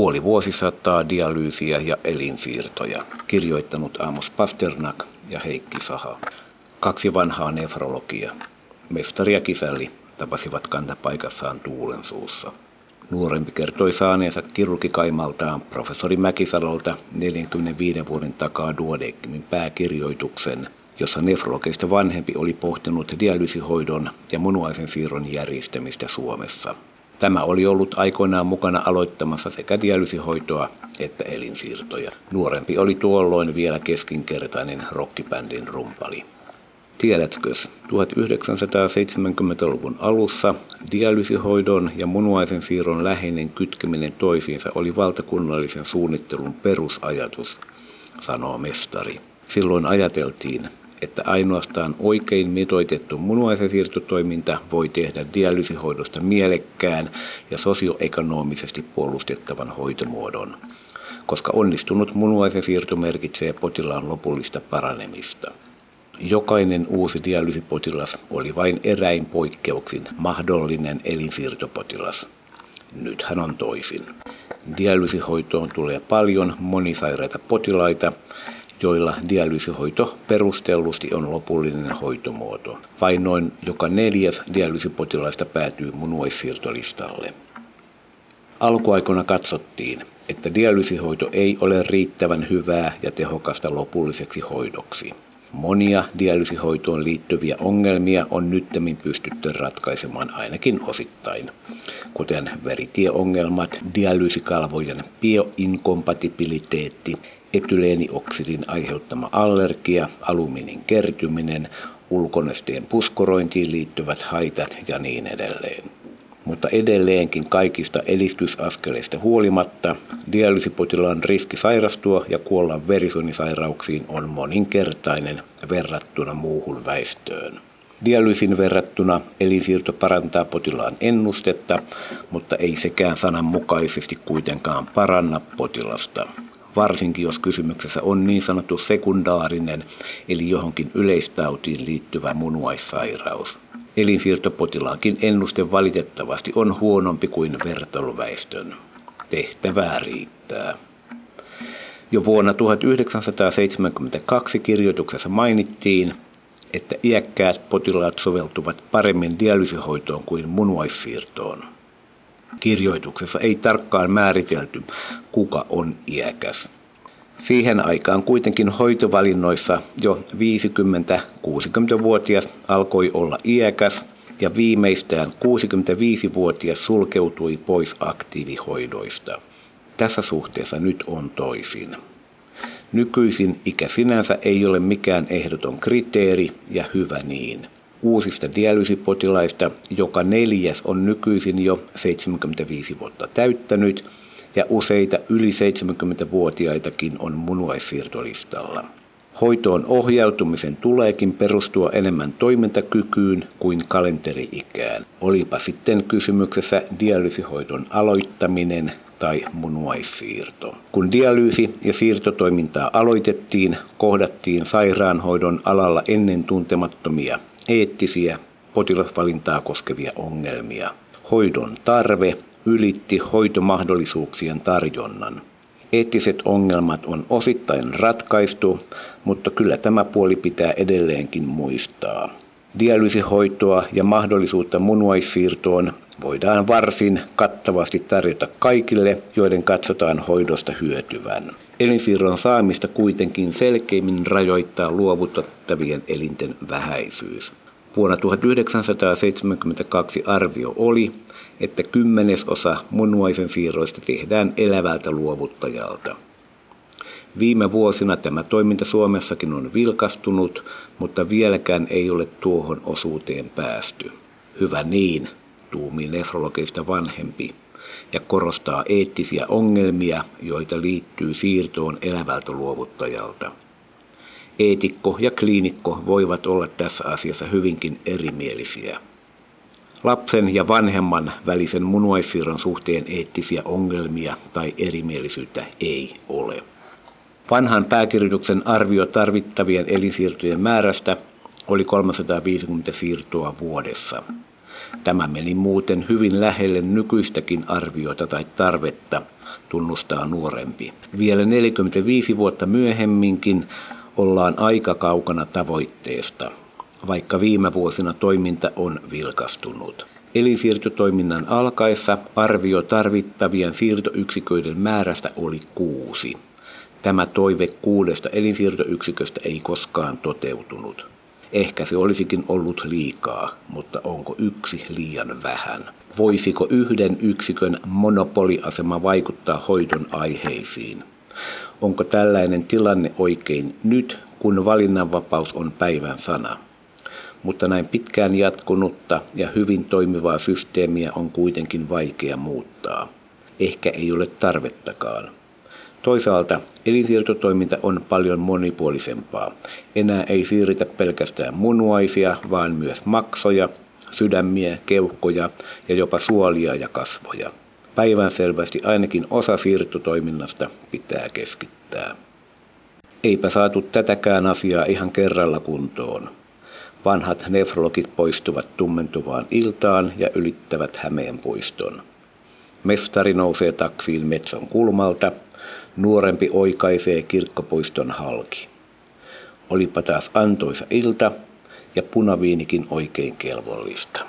Puoli vuosisataa dialyysiä ja elinsiirtoja. Kirjoittanut Amos Pasternak ja Heikki Saha. Kaksi vanhaa nefrologia. Mestari ja kisälli tapasivat kantapaikassaan tuulen suussa. Nuorempi kertoi saaneensa kirurgikaimaltaan professori Mäkisalolta 45 vuoden takaa Duodeckimin pääkirjoituksen, jossa nefrologeista vanhempi oli pohtinut dialyysihoidon ja munuaisen siirron järjestämistä Suomessa. Tämä oli ollut aikoinaan mukana aloittamassa sekä dialyysihoitoa että elinsiirtoja. Nuorempi oli tuolloin vielä keskinkertainen rockibändin rumpali. Tiedätkö, 1970-luvun alussa dialyysihoidon ja munuaisen siirron läheinen kytkeminen toisiinsa oli valtakunnallisen suunnittelun perusajatus, sanoo mestari. Silloin ajateltiin, että ainoastaan oikein mitoitettu munuaisen siirtotoiminta voi tehdä dialyysihoidosta mielekkään ja sosioekonomisesti puolustettavan hoitomuodon, koska onnistunut munuaisen siirto merkitsee potilaan lopullista paranemista. Jokainen uusi dialyysipotilas oli vain eräin poikkeuksin mahdollinen elinsiirtopotilas. Nyt hän on toisin. Dialyysihoitoon tulee paljon monisairaita potilaita, joilla dialyysihoito perustellusti on lopullinen hoitomuoto. Vain noin joka neljäs dialyysipotilaista päätyy munuaissiirtolistalle. Alkuaikoina katsottiin, että dialyysihoito ei ole riittävän hyvää ja tehokasta lopulliseksi hoidoksi. Monia dialyysihoitoon liittyviä ongelmia on nyttemmin pystytty ratkaisemaan ainakin osittain, kuten veritieongelmat, dialyysikalvojen bioinkompatibiliteetti, etyleenioksidin aiheuttama allergia, alumiinin kertyminen, ulkonesteen puskorointiin liittyvät haitat ja niin edelleen. Mutta edelleenkin kaikista edistysaskeleista huolimatta dialyysipotilaan riski sairastua ja kuolla verisuonisairauksiin on moninkertainen verrattuna muuhun väestöön. Dialyysin verrattuna elinsiirto parantaa potilaan ennustetta, mutta ei sekään sananmukaisesti kuitenkaan paranna potilasta varsinkin jos kysymyksessä on niin sanottu sekundaarinen eli johonkin yleistautiin liittyvä munuaissairaus. Elinsiirtopotilaankin ennuste valitettavasti on huonompi kuin vertailuväestön. Tehtävää riittää. Jo vuonna 1972 kirjoituksessa mainittiin, että iäkkäät potilaat soveltuvat paremmin dialyysihoitoon kuin munuaissiirtoon. Kirjoituksessa ei tarkkaan määritelty, kuka on iäkäs. Siihen aikaan kuitenkin hoitovalinnoissa jo 50-60-vuotias alkoi olla iäkäs ja viimeistään 65-vuotias sulkeutui pois aktiivihoidoista. Tässä suhteessa nyt on toisin. Nykyisin ikä sinänsä ei ole mikään ehdoton kriteeri ja hyvä niin. Uusista dialyysipotilaista joka neljäs on nykyisin jo 75 vuotta täyttänyt ja useita yli 70-vuotiaitakin on munuaissiirtolistalla. Hoitoon ohjautumisen tuleekin perustua enemmän toimintakykyyn kuin kalenteriikään. Olipa sitten kysymyksessä dialyysihoidon aloittaminen tai munuaissiirto. Kun dialyysi- ja siirtotoimintaa aloitettiin, kohdattiin sairaanhoidon alalla ennen tuntemattomia eettisiä potilasvalintaa koskevia ongelmia. Hoidon tarve ylitti hoitomahdollisuuksien tarjonnan. Eettiset ongelmat on osittain ratkaistu, mutta kyllä tämä puoli pitää edelleenkin muistaa. Dialyysihoitoa ja mahdollisuutta munuaissiirtoon voidaan varsin kattavasti tarjota kaikille, joiden katsotaan hoidosta hyötyvän. Elinsiirron saamista kuitenkin selkeimmin rajoittaa luovutettavien elinten vähäisyys. Vuonna 1972 arvio oli, että kymmenesosa munuaisen siirroista tehdään elävältä luovuttajalta. Viime vuosina tämä toiminta Suomessakin on vilkastunut, mutta vieläkään ei ole tuohon osuuteen päästy. Hyvä niin, tuumii nefrologeista vanhempi ja korostaa eettisiä ongelmia, joita liittyy siirtoon elävältä luovuttajalta. Eetikko ja kliinikko voivat olla tässä asiassa hyvinkin erimielisiä. Lapsen ja vanhemman välisen munuaissiirron suhteen eettisiä ongelmia tai erimielisyyttä ei ole. Vanhan pääkirjoituksen arvio tarvittavien elinsiirtojen määrästä oli 350 siirtoa vuodessa. Tämä meni muuten hyvin lähelle nykyistäkin arviota tai tarvetta, tunnustaa nuorempi. Vielä 45 vuotta myöhemminkin ollaan aika kaukana tavoitteesta, vaikka viime vuosina toiminta on vilkastunut. Elinsiirtotoiminnan alkaessa arvio tarvittavien siirtoyksiköiden määrästä oli kuusi. Tämä toive kuudesta elinsiirtoyksiköstä ei koskaan toteutunut. Ehkä se olisikin ollut liikaa, mutta onko yksi liian vähän? Voisiko yhden yksikön monopoliasema vaikuttaa hoidon aiheisiin? Onko tällainen tilanne oikein nyt, kun valinnanvapaus on päivän sana? Mutta näin pitkään jatkunutta ja hyvin toimivaa systeemiä on kuitenkin vaikea muuttaa. Ehkä ei ole tarvettakaan. Toisaalta elinsiirtotoiminta on paljon monipuolisempaa. Enää ei siirretä pelkästään munuaisia, vaan myös maksoja, sydämiä, keuhkoja ja jopa suolia ja kasvoja. Päivänselvästi ainakin osa siirtotoiminnasta pitää keskittää. Eipä saatu tätäkään asiaa ihan kerralla kuntoon. Vanhat nefrologit poistuvat tummentuvaan iltaan ja ylittävät Hämeen puiston. Mestari nousee taksiin Metson kulmalta, nuorempi oikaisee kirkkopuiston halki. Olipa taas antoisa ilta ja punaviinikin oikein kelvollista.